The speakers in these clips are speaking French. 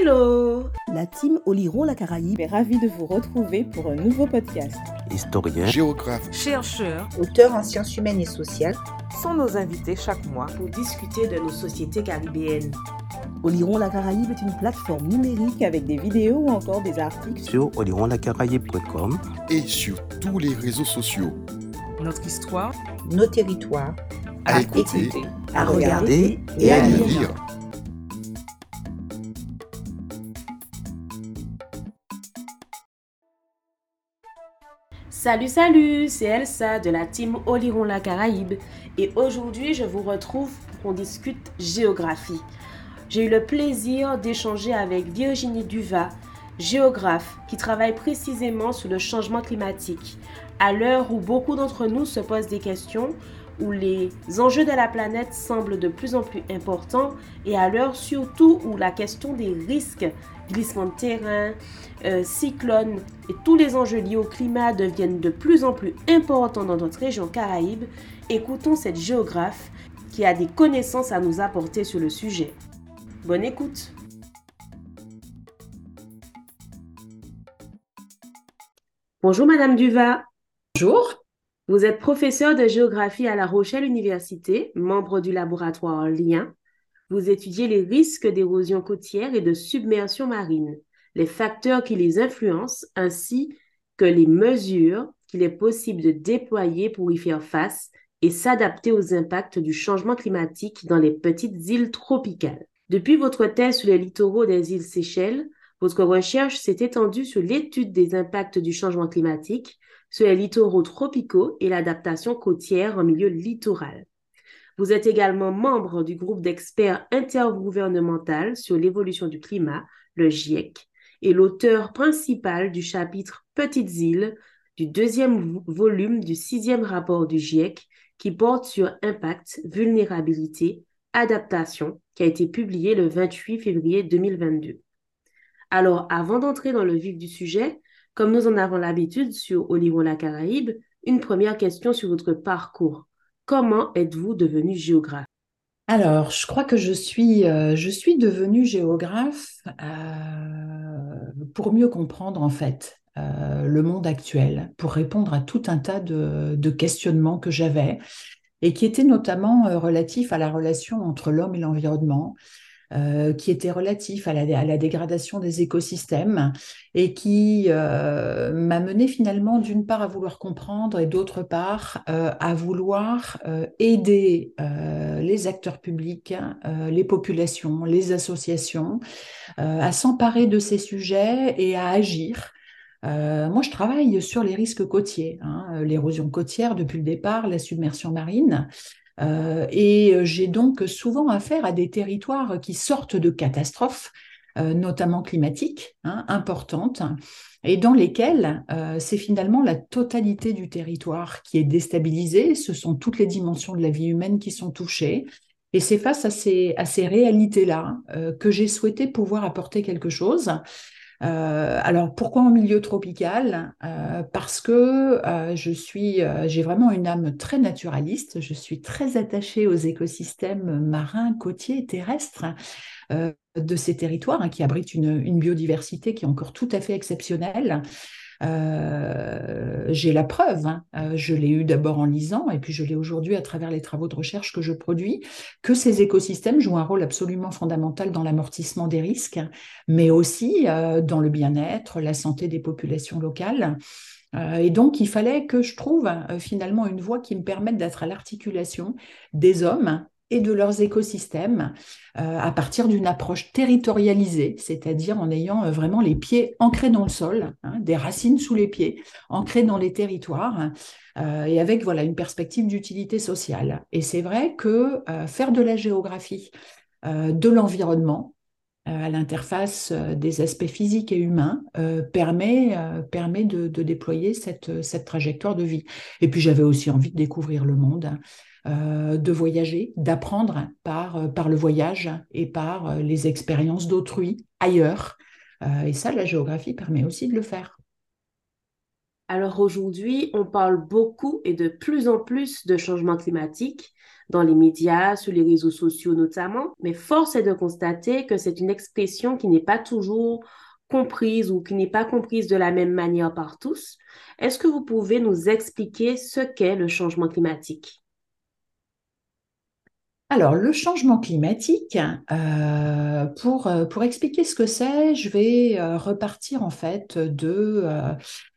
Hello La team Oliron la Caraïbe est ravie de vous retrouver pour un nouveau podcast. Historien, géographe, chercheur, auteur en sciences humaines et sociales sont nos invités chaque mois pour discuter de nos sociétés caribéennes. Oliron la Caraïbe est une plateforme numérique avec des vidéos ou encore des articles sur olironlacaraïbe.com et sur tous les réseaux sociaux. Notre histoire, nos territoires, à, à écouter, écouter, à regarder et, à lire. lire. Salut, salut, c'est Elsa de la team Oliron la Caraïbe et aujourd'hui je vous retrouve pour qu'on discute géographie. J'ai eu le plaisir d'échanger avec Virginie Duva, géographe qui travaille précisément sur le changement climatique. À l'heure où beaucoup d'entre nous se posent des questions, où les enjeux de la planète semblent de plus en plus importants et à l'heure surtout où la question des risques, glissement de terrain, euh, cyclones et tous les enjeux liés au climat deviennent de plus en plus importants dans notre région Caraïbe, écoutons cette géographe qui a des connaissances à nous apporter sur le sujet. Bonne écoute Bonjour Madame Duva. Bonjour. Vous êtes professeur de géographie à La Rochelle Université, membre du laboratoire Lien. Vous étudiez les risques d'érosion côtière et de submersion marine, les facteurs qui les influencent ainsi que les mesures qu'il est possible de déployer pour y faire face et s'adapter aux impacts du changement climatique dans les petites îles tropicales. Depuis votre thèse sur les littoraux des îles Seychelles, votre recherche s'est étendue sur l'étude des impacts du changement climatique sur les littoraux tropicaux et l'adaptation côtière en milieu littoral. Vous êtes également membre du groupe d'experts intergouvernemental sur l'évolution du climat, le GIEC, et l'auteur principal du chapitre Petites îles du deuxième volume du sixième rapport du GIEC qui porte sur impact, vulnérabilité, adaptation, qui a été publié le 28 février 2022. Alors, avant d'entrer dans le vif du sujet, comme nous en avons l'habitude sur Olivier la Caraïbe, une première question sur votre parcours. Comment êtes-vous devenu géographe? Alors, je crois que je suis, euh, je suis devenue géographe euh, pour mieux comprendre en fait euh, le monde actuel, pour répondre à tout un tas de, questionnements que j'avais et qui étaient notamment relatifs à la relation entre l'homme et l'environnement, euh, qui était relatif à la, dégradation des écosystèmes et qui euh, m'a mené finalement d'une part à vouloir comprendre et d'autre part euh, à vouloir aider les acteurs publics, les populations, les associations à s'emparer de ces sujets et à agir. moi, je travaille sur les risques côtiers, hein, l'érosion côtière depuis le départ, la submersion marine. Euh, et j'ai donc souvent affaire à des territoires qui sortent de catastrophes, euh, notamment climatiques, hein, importantes, et dans lesquelles euh, c'est finalement la totalité du territoire qui est déstabilisée. Ce sont toutes les dimensions de la vie humaine qui sont touchées. Et c'est face à ces, à ces réalités-là que j'ai souhaité pouvoir apporter quelque chose. Euh, alors pourquoi en milieu tropical? Euh, Parce que euh, je suis, j'ai vraiment une âme très naturaliste. Je suis très attachée aux écosystèmes marins, côtiers, terrestres de ces territoires hein, qui abritent une, une, biodiversité qui est encore tout à fait exceptionnelle. Euh, j'ai la preuve, hein, euh, je l'ai eu d'abord en lisant et puis je l'ai aujourd'hui à travers les travaux de recherche que je produis, que ces écosystèmes jouent un rôle absolument fondamental dans l'amortissement des risques, mais aussi euh, dans le bien-être, la santé des populations locales. Et donc, il fallait que je trouve finalement une voie qui me permette d'être à l'articulation des hommes et de leurs écosystèmes euh, à partir d'une approche territorialisée, c'est-à-dire en ayant euh, vraiment les pieds ancrés dans le sol, hein, des racines sous les pieds, ancrés dans les territoires, euh, et avec voilà une perspective d'utilité sociale. Et c'est vrai que faire de la géographie de l'environnement à l'interface des aspects physiques et humains permet, permet de, de, déployer cette, cette trajectoire de vie. Et puis j'avais aussi envie de découvrir le monde. Euh, de voyager, d'apprendre par, euh, par le voyage et par euh, les expériences d'autrui ailleurs. et ça, la géographie permet aussi de le faire. Alors aujourd'hui, on parle beaucoup et de plus en plus de changement climatique dans les médias, sur les réseaux sociaux notamment, mais force est de constater que c'est une expression qui n'est pas toujours comprise ou qui n'est pas comprise de la même manière par tous. Est-ce que vous pouvez nous expliquer ce qu'est le changement climatique? Alors, le changement climatique, euh, pour, euh, pour expliquer ce que c'est, je vais euh, repartir en fait de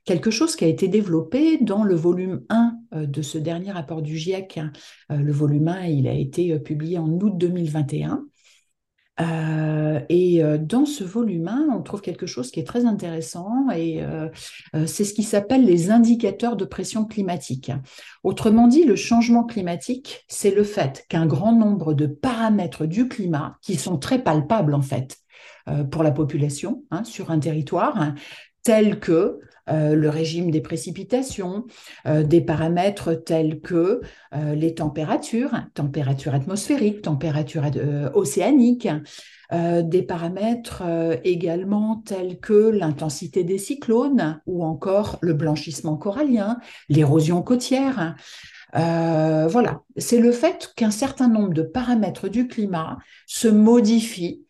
quelque chose qui a été développé dans le volume 1 de ce dernier rapport du GIEC. le volume 1, il a été publié en août 2021. Euh, et euh, dans ce volume 1, on trouve quelque chose qui est très intéressant et euh, c'est ce qui s'appelle les indicateurs de pression climatique. Autrement dit, le changement climatique, c'est le fait qu'un grand nombre de paramètres du climat, qui sont très palpables en fait pour la population hein, sur un territoire, tels que euh, le régime des précipitations, euh, des paramètres tels que euh, les températures, température atmosphérique, température océanique, des paramètres également tels que l'intensité des cyclones ou encore le blanchissement corallien, l'érosion côtière. voilà, c'est le fait qu'un certain nombre de paramètres du climat se modifient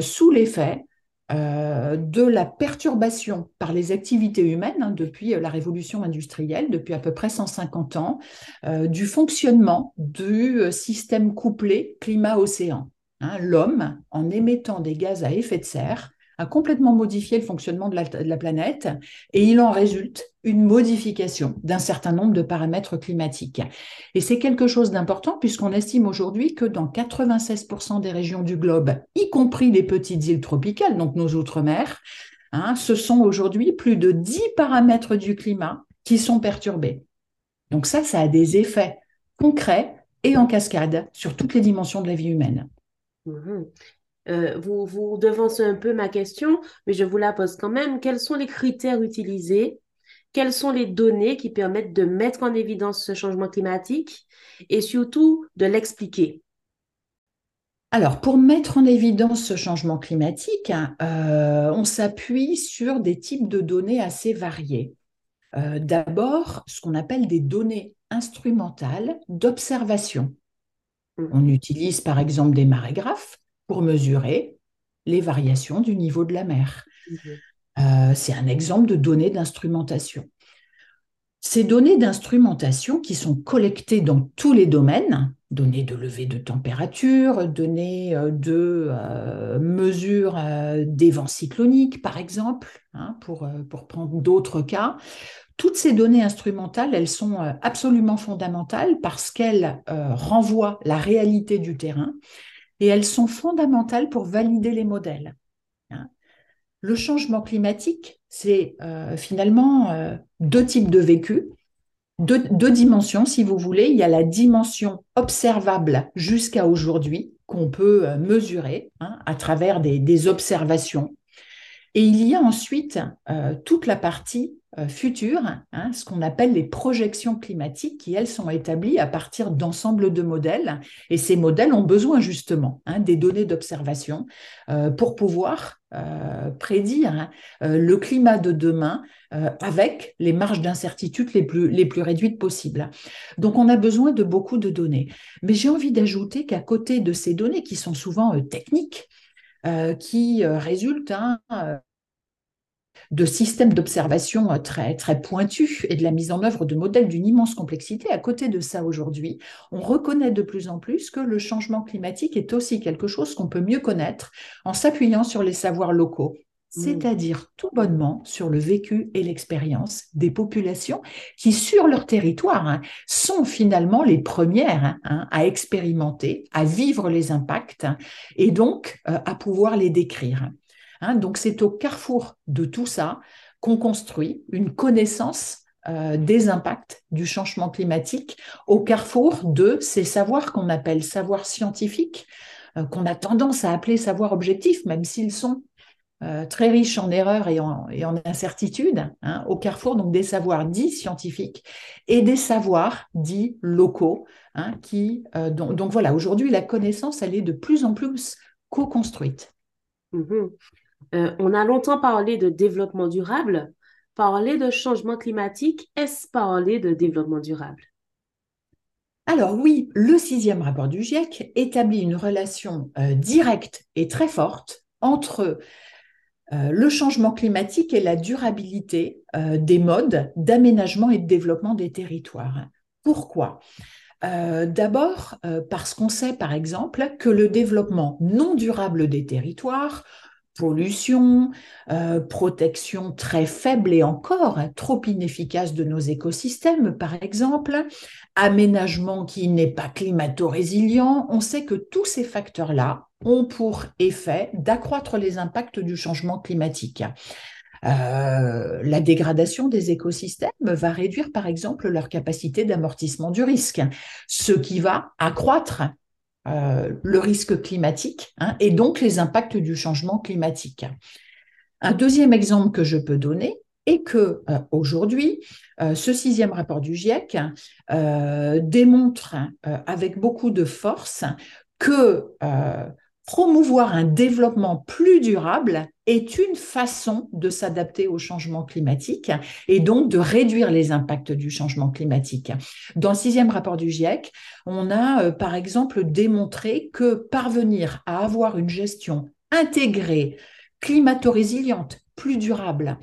sous l'effet euh, de la perturbation par les activités humaines hein, depuis euh, la révolution industrielle, depuis à peu près 150 ans, euh, du fonctionnement du système couplé climat-océan. Hein. L'homme, en émettant des gaz à effet de serre, complètement modifié le fonctionnement de la, planète et il en résulte une modification d'un certain nombre de paramètres climatiques. Et c'est quelque chose d'important puisqu'on estime aujourd'hui que dans 96% des régions du globe, y compris les petites îles tropicales, donc nos outre-mer, hein, ce sont aujourd'hui plus de 10 paramètres du climat qui sont perturbés. Donc ça, ça a des effets concrets et en cascade sur toutes les dimensions de la vie humaine. Mmh euh, vous, vous devancez un peu ma question, mais je vous la pose quand même. Quels sont les critères utilisés? Quelles sont les données qui permettent de mettre en évidence ce changement climatique? Et surtout de l'expliquer? Alors, pour mettre en évidence ce changement climatique, hein, euh, on s'appuie sur des types de données assez variés. Euh, d'abord, ce qu'on appelle des données instrumentales d'observation. Mmh. On utilise par exemple des marégraphes pour mesurer les variations du niveau de la mer. Mhm. Euh, c'est un exemple de données d'instrumentation. Ces données d'instrumentation qui sont collectées dans tous les domaines, données de levée de température, données euh, de euh, mesure des vents cycloniques, par exemple, hein, pour, pour prendre d'autres cas, toutes ces données instrumentales, elles sont absolument fondamentales parce qu'elles renvoient la réalité du terrain et elles sont fondamentales pour valider les modèles. Hein. Le changement climatique, c'est euh, finalement euh, deux types de vécu, deux, dimensions, si vous voulez. Il y a la dimension observable jusqu'à aujourd'hui, qu'on peut euh, mesurer hein, à travers des, observations. Et il y a ensuite toute la partie euh, futures, hein, ce qu'on appelle les projections climatiques, qui elles sont établies à partir d'ensembles de modèles. Et ces modèles ont besoin justement hein, des données d'observation euh, pour pouvoir euh, prédire hein, le climat de demain avec les marges d'incertitude les plus, les plus réduites possibles. Donc on a besoin de beaucoup de données. Mais j'ai envie d'ajouter qu'à côté de ces données qui sont souvent techniques, qui résultent de systèmes d'observation euh, très, très pointus et de la mise en œuvre de modèles d'une immense complexité. À côté de ça, aujourd'hui, on reconnaît de plus en plus que le changement climatique est aussi quelque chose qu'on peut mieux connaître en s'appuyant sur les savoirs locaux. C'est-à-dire tout bonnement sur le vécu et l'expérience des populations qui, sur leur territoire, hein, sont finalement les premières hein, hein, à expérimenter, à vivre les impacts et donc euh, à pouvoir les décrire. Donc c'est au carrefour de tout ça qu'on construit une connaissance euh, des impacts du changement climatique, au carrefour de ces savoirs qu'on appelle savoirs scientifiques, euh, qu'on a tendance à appeler savoirs objectifs, même s'ils sont euh, très riches en erreurs et en, et incertitudes, hein, au carrefour donc des savoirs dits scientifiques et des savoirs dits locaux, hein, qui donc, donc, voilà, aujourd'hui la connaissance elle est de plus en plus co-construite. Mmh on a longtemps parlé de développement durable, Parler de changement climatique, est-ce parler de développement durable? Alors oui, le sixième rapport du GIEC établit une relation euh, directe et très forte entre euh, le changement climatique et la durabilité euh, des modes d'aménagement et de développement des territoires. Pourquoi? D'abord parce qu'on sait par exemple que le développement non durable des territoires pollution, euh, protection très faible et encore trop inefficace de nos écosystèmes, par exemple, aménagement qui n'est pas climato-résilient. On sait que tous ces facteurs-là ont pour effet d'accroître les impacts du changement climatique. Euh, la dégradation des écosystèmes va réduire, par exemple, leur capacité d'amortissement du risque, ce qui va accroître euh, le risque climatique hein, et donc les impacts du changement climatique. Un deuxième exemple que je peux donner est que euh, aujourd'hui, euh, ce sixième rapport du GIEC démontre avec beaucoup de force que promouvoir un développement plus durable est une façon de s'adapter au changement climatique et donc de réduire les impacts du changement climatique. Dans le sixième rapport du GIEC, on a euh, par exemple démontré que parvenir à avoir une gestion intégrée, climato-résiliente, plus durable,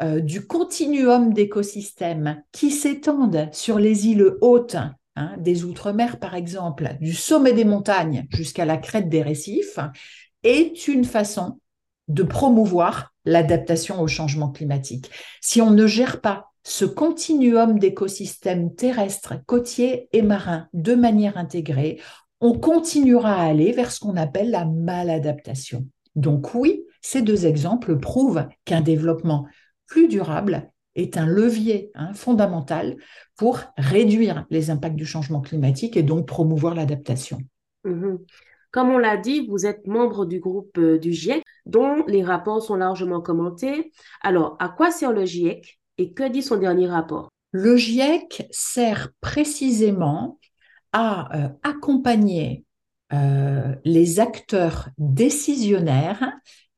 euh, du continuum d'écosystèmes qui s'étendent sur les îles hautes Hein, des Outre-mer par exemple, du sommet des montagnes jusqu'à la crête des récifs, est une façon de promouvoir l'adaptation au changement climatique. Si on ne gère pas ce continuum d'écosystèmes terrestres, côtiers et marins de manière intégrée, on continuera à aller vers ce qu'on appelle la maladaptation. Donc oui, ces deux exemples prouvent qu'un développement plus durable est un levier hein, fondamental pour réduire les impacts du changement climatique et donc promouvoir l'adaptation. Mhm. Comme on l'a dit, vous êtes membre du groupe euh, du GIEC, dont les rapports sont largement commentés. Alors, à quoi sert le GIEC et que dit son dernier rapport? Le GIEC sert précisément à euh, accompagner euh, les acteurs décisionnaires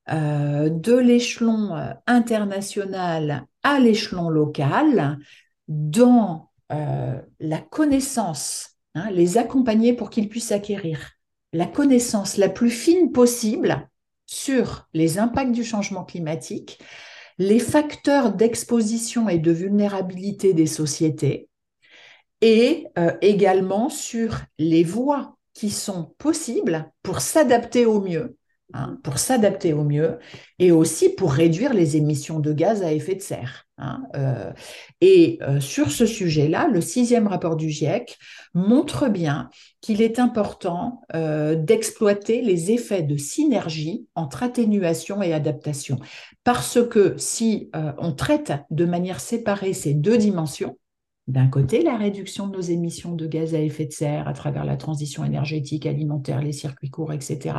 de l'échelon international à l'échelon local dans euh, la connaissance, hein, les accompagner pour qu'ils puissent acquérir la connaissance la plus fine possible sur les impacts du changement climatique, les facteurs d'exposition et de vulnérabilité des sociétés, et euh, également sur les voies qui sont possibles pour s'adapter au mieux Hein, pour s'adapter au mieux et aussi pour réduire les émissions de gaz à effet de serre. Hein, euh, et euh, sur ce sujet-là, le sixième rapport du GIEC montre bien qu'il est important euh, d'exploiter les effets de synergie entre atténuation et adaptation. Parce que si on traite de manière séparée ces deux dimensions, d'un côté, la réduction de nos émissions de gaz à effet de serre à travers la transition énergétique, alimentaire, les circuits courts, etc.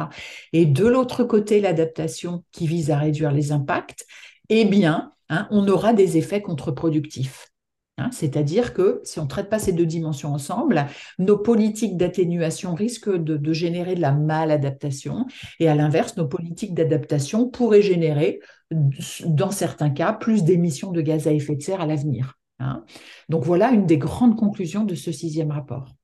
Et de l'autre côté, l'adaptation qui vise à réduire les impacts, eh bien, hein, on aura des effets contre-productifs. Hein. C'est-à-dire que si on ne traite pas ces deux dimensions ensemble, nos politiques d'atténuation risquent de, de, générer de la maladaptation. Et à l'inverse, nos politiques d'adaptation pourraient générer, dans certains cas, plus d'émissions de gaz à effet de serre à l'avenir. Hein. Donc voilà une des grandes conclusions de ce sixième rapport.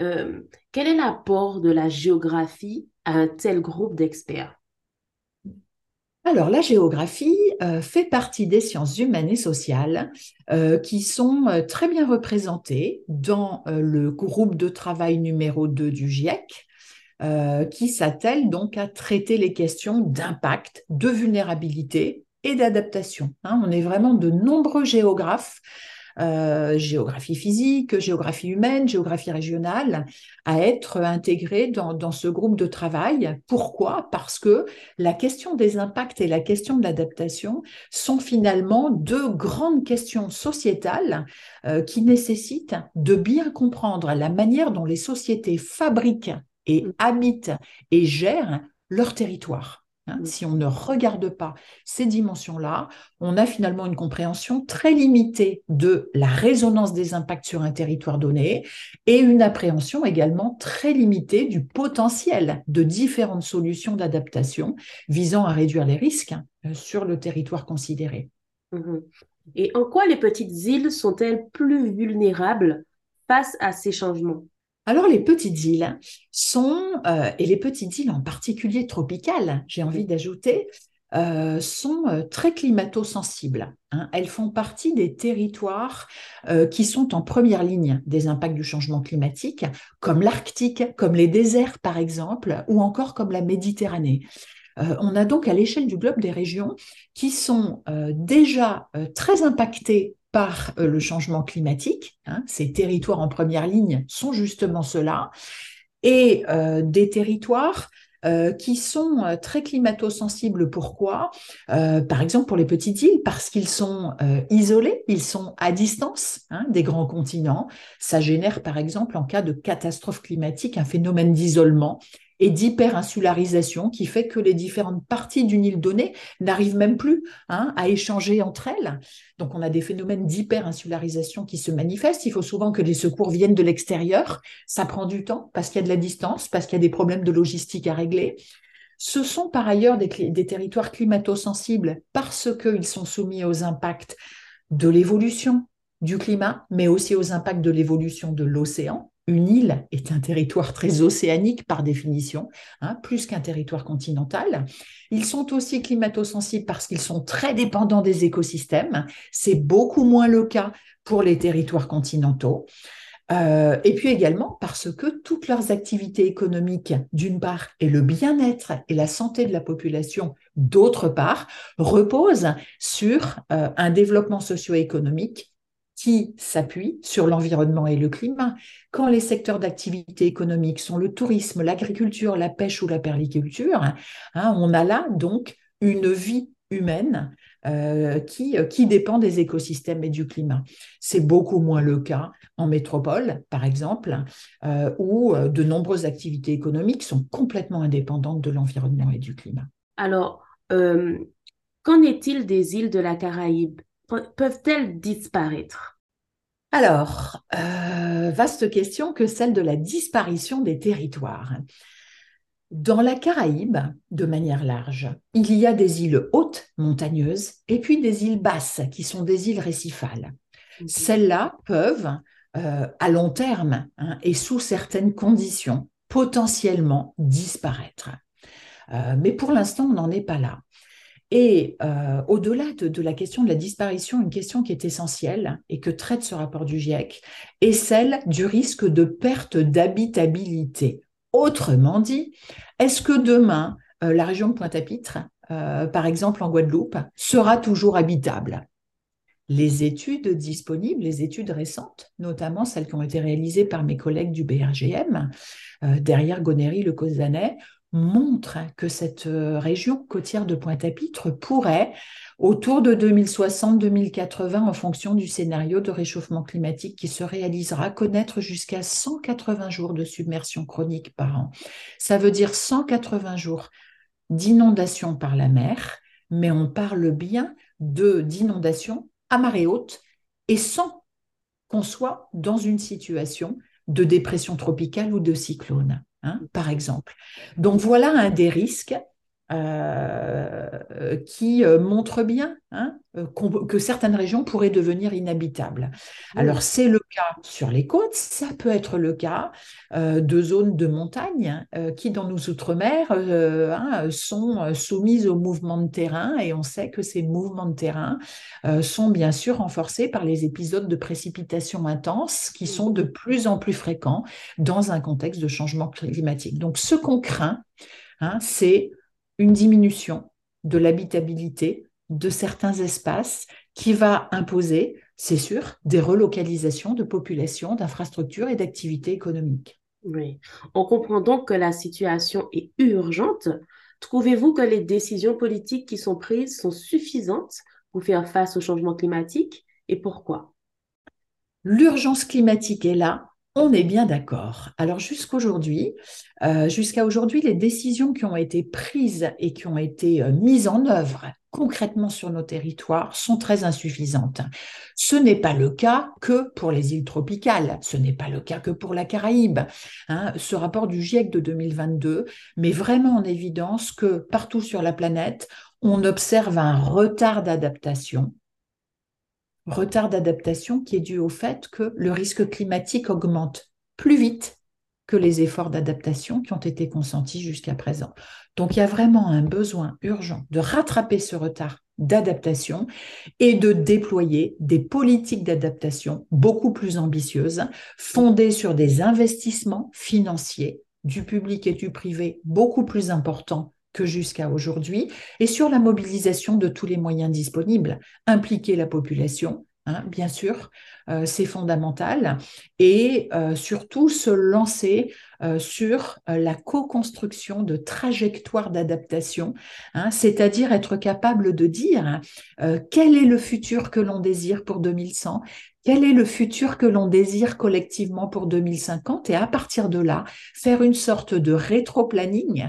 Euh, quel est l'apport de la géographie à un tel groupe d'experts? Alors, la géographie euh, fait partie des sciences humaines et sociales euh, qui sont très bien représentées dans le groupe de travail numéro 2 du GIEC, qui s'attelle donc à traiter les questions d'impact, de vulnérabilité et d'adaptation. Hein. on est vraiment de nombreux géographes, euh, géographie physique, géographie humaine, géographie régionale, à être intégrés dans, ce groupe de travail. Pourquoi? Parce que la question des impacts et la question de l'adaptation sont finalement deux grandes questions sociétales euh, qui nécessitent de bien comprendre la manière dont les sociétés fabriquent et mm. habitent et gèrent leur territoire. Hein, mm. Si on ne regarde pas ces dimensions-là, on a finalement une compréhension très limitée de la résonance des impacts sur un territoire donné et une appréhension également très limitée du potentiel de différentes solutions d'adaptation visant à réduire les risques euh, sur le territoire considéré. Mhm. Et en quoi les petites îles sont-elles plus vulnérables face à ces changements? Alors, les petites îles sont, euh, et les petites îles en particulier tropicales, j'ai envie d'ajouter, euh, sont euh, très climato-sensibles. hein. Elles font partie des territoires euh, qui sont en première ligne des impacts du changement climatique, comme l'Arctique, comme les déserts par exemple, ou encore comme la Méditerranée. On a donc à l'échelle du globe des régions qui sont déjà très impactées par euh, le changement climatique. hein. Ces territoires en première ligne sont justement ceux-là. Et euh, des territoires euh, qui sont très climato-sensibles. Pourquoi? Par exemple pour les petites îles, parce qu'ils sont isolés, ils sont à distance hein, des grands continents. Ça génère par exemple en cas de catastrophe climatique un phénomène d'isolement et d'hyperinsularisation qui fait que les différentes parties d'une île donnée n'arrivent même plus hein, à échanger entre elles. Donc on a des phénomènes d'hyperinsularisation qui se manifestent. Il faut souvent que les secours viennent de l'extérieur. Ça prend du temps parce qu'il y a de la distance, parce qu'il y a des problèmes de logistique à régler. Ce sont par ailleurs des, des territoires climato-sensibles parce qu'ils sont soumis aux impacts de l'évolution du climat, mais aussi aux impacts de l'évolution de l'océan. Une île est un territoire très océanique par définition, hein, plus qu'un territoire continental. Ils sont aussi climato-sensibles parce qu'ils sont très dépendants des écosystèmes. C'est beaucoup moins le cas pour les territoires continentaux. Euh, et puis également parce que toutes leurs activités économiques, d'une part, et le bien-être et la santé de la population, d'autre part, reposent sur euh, un développement socio-économique qui s'appuie sur l'environnement et le climat. Quand les secteurs d'activité économique sont le tourisme, l'agriculture, la pêche ou la perliculture, hein, on a là donc une vie humaine euh, qui, qui dépend des écosystèmes et du climat. C'est beaucoup moins le cas en métropole, par exemple, euh, où euh, de nombreuses activités économiques sont complètement indépendantes de l'environnement et du climat. Alors, euh, qu'en est-il des îles de la Caraïbe? Pe- Peuvent-elles disparaître? Alors, euh, vaste question que celle de la disparition des territoires. Dans la Caraïbe, de manière large, il y a des îles hautes, montagneuses, et puis des îles basses, qui sont des îles récifales. Celles-là peuvent, euh, à long terme hein, et sous certaines conditions, potentiellement disparaître. Euh, mais pour l'instant, on n'en est pas là. Et euh, au-delà de, la question de la disparition, une question qui est essentielle et que traite ce rapport du GIEC est celle du risque de perte d'habitabilité. Autrement dit, est-ce que demain, euh, la région de Pointe-à-Pitre, euh, par exemple en Guadeloupe, sera toujours habitable? Les études disponibles, les études récentes, notamment celles qui ont été réalisées par mes collègues du BRGM, derrière Gonéry, le Causanais, montrent que cette euh, région côtière de Pointe-à-Pitre pourrait, autour de 2060-2080, en fonction du scénario de réchauffement climatique qui se réalisera, connaître jusqu'à 180 jours de submersion chronique par an. Ça veut dire 180 jours d'inondation par la mer, mais on parle bien d'inondation à marée haute et sans qu'on soit dans une situation de dépression tropicale ou de cyclone, hein, par exemple. Donc voilà un des risques euh, qui euh, montre bien hein, que certaines régions pourraient devenir inhabitables. Oui. Alors c'est le cas sur les côtes, ça peut être le cas euh, de zones de montagne euh, qui dans nos outre-mer euh, hein, sont soumises aux mouvements de terrain et on sait que ces mouvements de terrain euh, sont bien sûr renforcés par les épisodes de précipitations intenses qui sont de plus en plus fréquents dans un contexte de changement climatique. Donc ce qu'on craint, hein, c'est une diminution de l'habitabilité de certains espaces qui va imposer, c'est sûr, des relocalisations de populations, d'infrastructures et d'activités économiques. Oui, on comprend donc que la situation est urgente. Trouvez-vous que les décisions politiques qui sont prises sont suffisantes pour faire face au changement climatique et pourquoi? L'urgence climatique est là, on est bien d'accord. Alors euh, jusqu'à aujourd'hui, les décisions qui ont été prises et qui ont été euh, mises en œuvre concrètement sur nos territoires sont très insuffisantes. Ce n'est pas le cas que pour les îles tropicales, ce n'est pas le cas que pour la Caraïbe. Hein, ce rapport du GIEC de 2022 met vraiment en évidence que partout sur la planète, on observe un retard d'adaptation retard d'adaptation qui est dû au fait que le risque climatique augmente plus vite que les efforts d'adaptation qui ont été consentis jusqu'à présent. Donc il y a vraiment un besoin urgent de rattraper ce retard d'adaptation et de déployer des politiques d'adaptation beaucoup plus ambitieuses, fondées sur des investissements financiers du public et du privé beaucoup plus importants que jusqu'à aujourd'hui, et sur la mobilisation de tous les moyens disponibles, impliquer la population, Hein, bien sûr, euh, c'est fondamental. Et euh, surtout, se lancer euh, sur la co-construction de trajectoires d'adaptation, hein, c'est-à-dire être capable de dire quel est le futur que l'on désire pour 2100, quel est le futur que l'on désire collectivement pour 2050, et à partir de là, faire une sorte de rétro-planning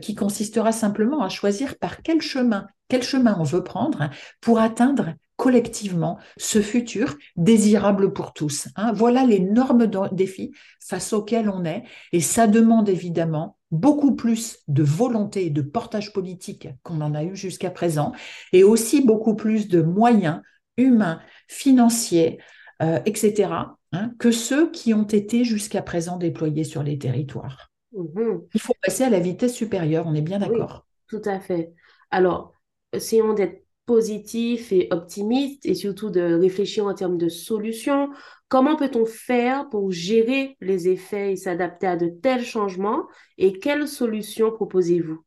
qui consistera simplement à choisir par quel chemin, quel chemin on veut prendre pour atteindre collectivement ce futur désirable pour tous. Hein. Voilà l'énorme défi face auquel on est et ça demande évidemment beaucoup plus de volonté et de portage politique qu'on en a eu jusqu'à présent et aussi beaucoup plus de moyens humains, financiers, euh, etc., hein, que ceux qui ont été jusqu'à présent déployés sur les territoires. Mmh Il faut passer à la vitesse supérieure, on est bien d'accord. tout à fait. Alors, essayons d'être positif et optimiste et surtout de réfléchir en termes de solutions. Comment peut-on faire pour gérer les effets et s'adapter à de tels changements et quelles solutions proposez-vous?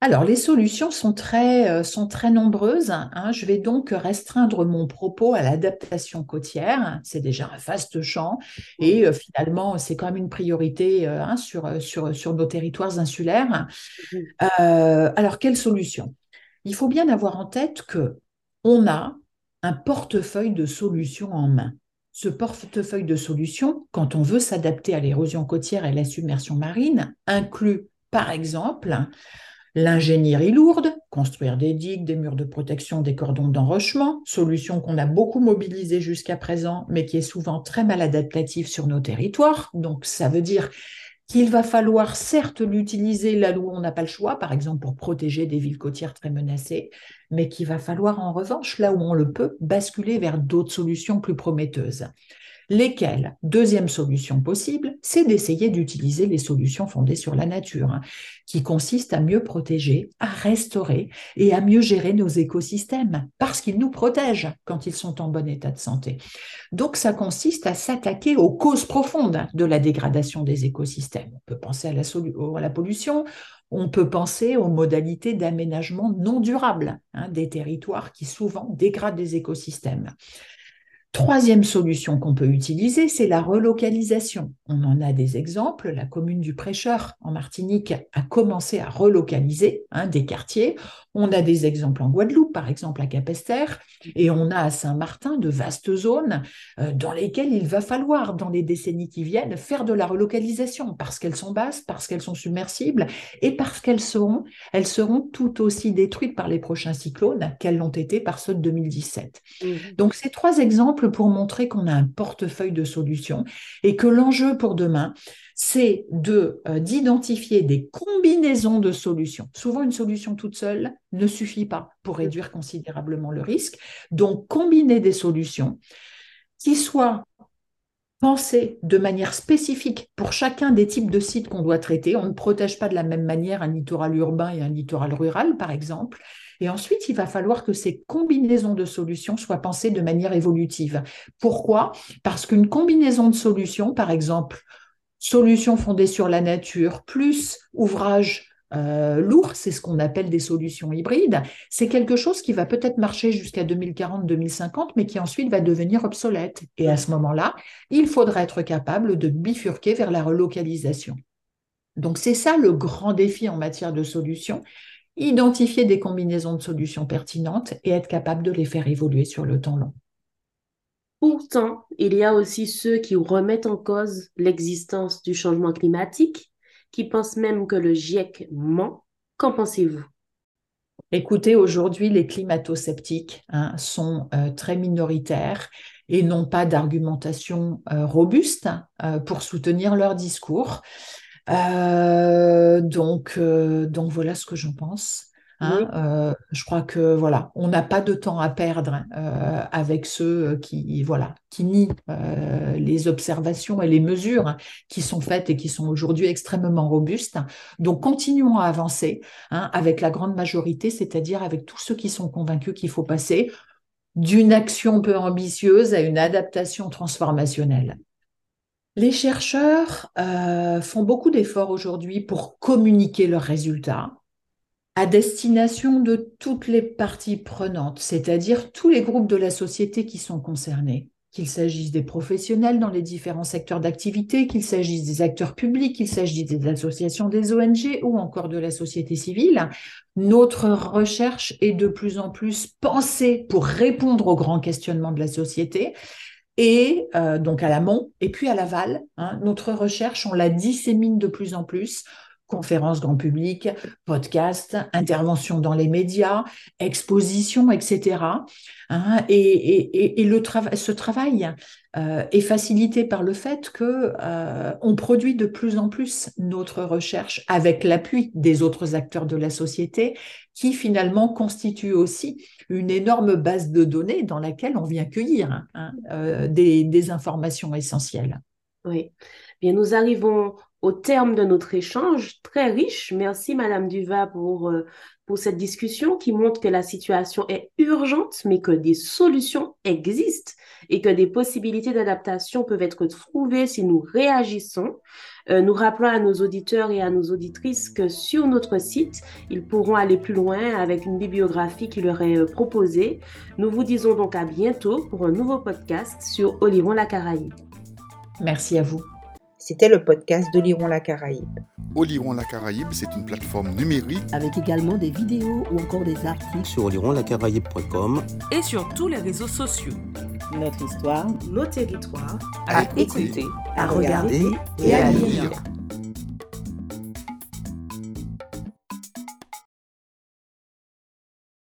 Alors, les solutions sont très, euh, sont très nombreuses. Hein. Je vais donc restreindre mon propos à l'adaptation côtière. C'est déjà un vaste champ et euh, finalement, c'est quand même une priorité euh, hein, sur, sur, sur nos territoires insulaires. Alors, quelles solutions? Il faut bien avoir en tête que on a un portefeuille de solutions en main. Ce portefeuille de solutions, quand on veut s'adapter à l'érosion côtière et la submersion marine, inclut par exemple l'ingénierie lourde, construire des digues, des murs de protection, des cordons d'enrochement, solution qu'on a beaucoup mobilisée jusqu'à présent, mais qui est souvent très mal adaptative sur nos territoires. Donc ça veut dire qu'il va falloir certes l'utiliser là où on n'a pas le choix, par exemple pour protéger des villes côtières très menacées, mais qu'il va falloir en revanche, là où on le peut, basculer vers d'autres solutions plus prometteuses. Lesquelles? Deuxième solution possible, c'est d'essayer d'utiliser les solutions fondées sur la nature, hein, qui consistent à mieux protéger, à restaurer et à mieux gérer nos écosystèmes, parce qu'ils nous protègent quand ils sont en bon état de santé. Donc ça consiste à s'attaquer aux causes profondes de la dégradation des écosystèmes. On peut penser à la, pollution, on peut penser aux modalités d'aménagement non durable hein, des territoires qui souvent dégradent les écosystèmes. Troisième solution qu'on peut utiliser, c'est la relocalisation. On en a des exemples. La commune du Prêcheur en Martinique a commencé à relocaliser hein, des quartiers. On a des exemples en Guadeloupe, par exemple à Capesterre, et on a à Saint-Martin de vastes zones euh, dans lesquelles il va falloir, dans les décennies qui viennent, faire de la relocalisation parce qu'elles sont basses, parce qu'elles sont submersibles et parce qu'elles seront, elles seront tout aussi détruites par les prochains cyclones qu'elles l'ont été par ceux de 2017. Mmh. Donc ces trois exemples pour montrer qu'on a un portefeuille de solutions et que l'enjeu pour demain, c'est de euh, d'identifier des combinaisons de solutions. Souvent, une solution toute seule ne suffit pas pour réduire considérablement le risque. Donc, combiner des solutions qui soient pensées de manière spécifique pour chacun des types de sites qu'on doit traiter. On ne protège pas de la même manière un littoral urbain et un littoral rural, par exemple. Et ensuite, il va falloir que ces combinaisons de solutions soient pensées de manière évolutive. Pourquoi? Parce qu'une combinaison de solutions, par exemple, solutions fondées sur la nature, plus ouvrage euh, lourd, c'est ce qu'on appelle des solutions hybrides, c'est quelque chose qui va peut-être marcher jusqu'à 2040-2050, mais qui ensuite va devenir obsolète. Et à ce moment-là, il faudra être capable de bifurquer vers la relocalisation. Donc c'est ça le grand défi en matière de solutions, identifier des combinaisons de solutions pertinentes et être capable de les faire évoluer sur le temps long. Pourtant, il y a aussi ceux qui remettent en cause l'existence du changement climatique, qui pensent même que le GIEC ment. Qu'en pensez-vous? Écoutez, aujourd'hui, les climato-sceptiques hein, sont euh, très minoritaires et n'ont pas d'argumentation euh, robuste euh, pour soutenir leur discours. Donc, donc voilà ce que j'en pense. Hein, euh, je crois que voilà, on n'a pas de temps à perdre euh, avec ceux qui voilà qui nient euh, les observations et les mesures qui sont faites et qui sont aujourd'hui extrêmement robustes. Donc continuons à avancer hein, avec la grande majorité, c'est-à-dire avec tous ceux qui sont convaincus qu'il faut passer d'une action peu ambitieuse à une adaptation transformationnelle. Les chercheurs font beaucoup d'efforts aujourd'hui pour communiquer leurs résultats à destination de toutes les parties prenantes, c'est-à-dire tous les groupes de la société qui sont concernés, qu'il s'agisse des professionnels dans les différents secteurs d'activité, qu'il s'agisse des acteurs publics, qu'il s'agisse des associations des ONG ou encore de la société civile. Notre recherche est de plus en plus pensée pour répondre aux grands questionnements de la société et euh, donc à l'amont et puis à l'aval. Hein. notre recherche, on la dissémine de plus en plus conférences grand public, podcasts, interventions dans les médias, expositions, etc. Hein, et, le ce travail euh, est facilité par le fait que euh, on produit de plus en plus notre recherche avec l'appui des autres acteurs de la société, qui finalement constituent aussi une énorme base de données dans laquelle on vient cueillir hein, euh, des, des informations essentielles. Oui. Bien, nous arrivons au terme de notre échange très riche. Merci, Madame Duva, pour, euh, pour cette discussion qui montre que la situation est urgente, mais que des solutions existent et que des possibilités d'adaptation peuvent être trouvées si nous réagissons. Euh, nous rappelons à nos auditeurs et à nos auditrices que sur notre site, ils pourront aller plus loin avec une bibliographie qui leur est euh, proposée. Nous vous disons donc à bientôt pour un nouveau podcast sur Oliron la Caraïbe. Merci à vous. C'était le podcast d'Oliron la Caraïbe. Oliron la Caraïbe, c'est une plateforme numérique avec également des vidéos ou encore des articles sur olironlacaraïbe.com et sur tous les réseaux sociaux. Notre histoire, nos territoires, à, écouter, à regarder et à lire.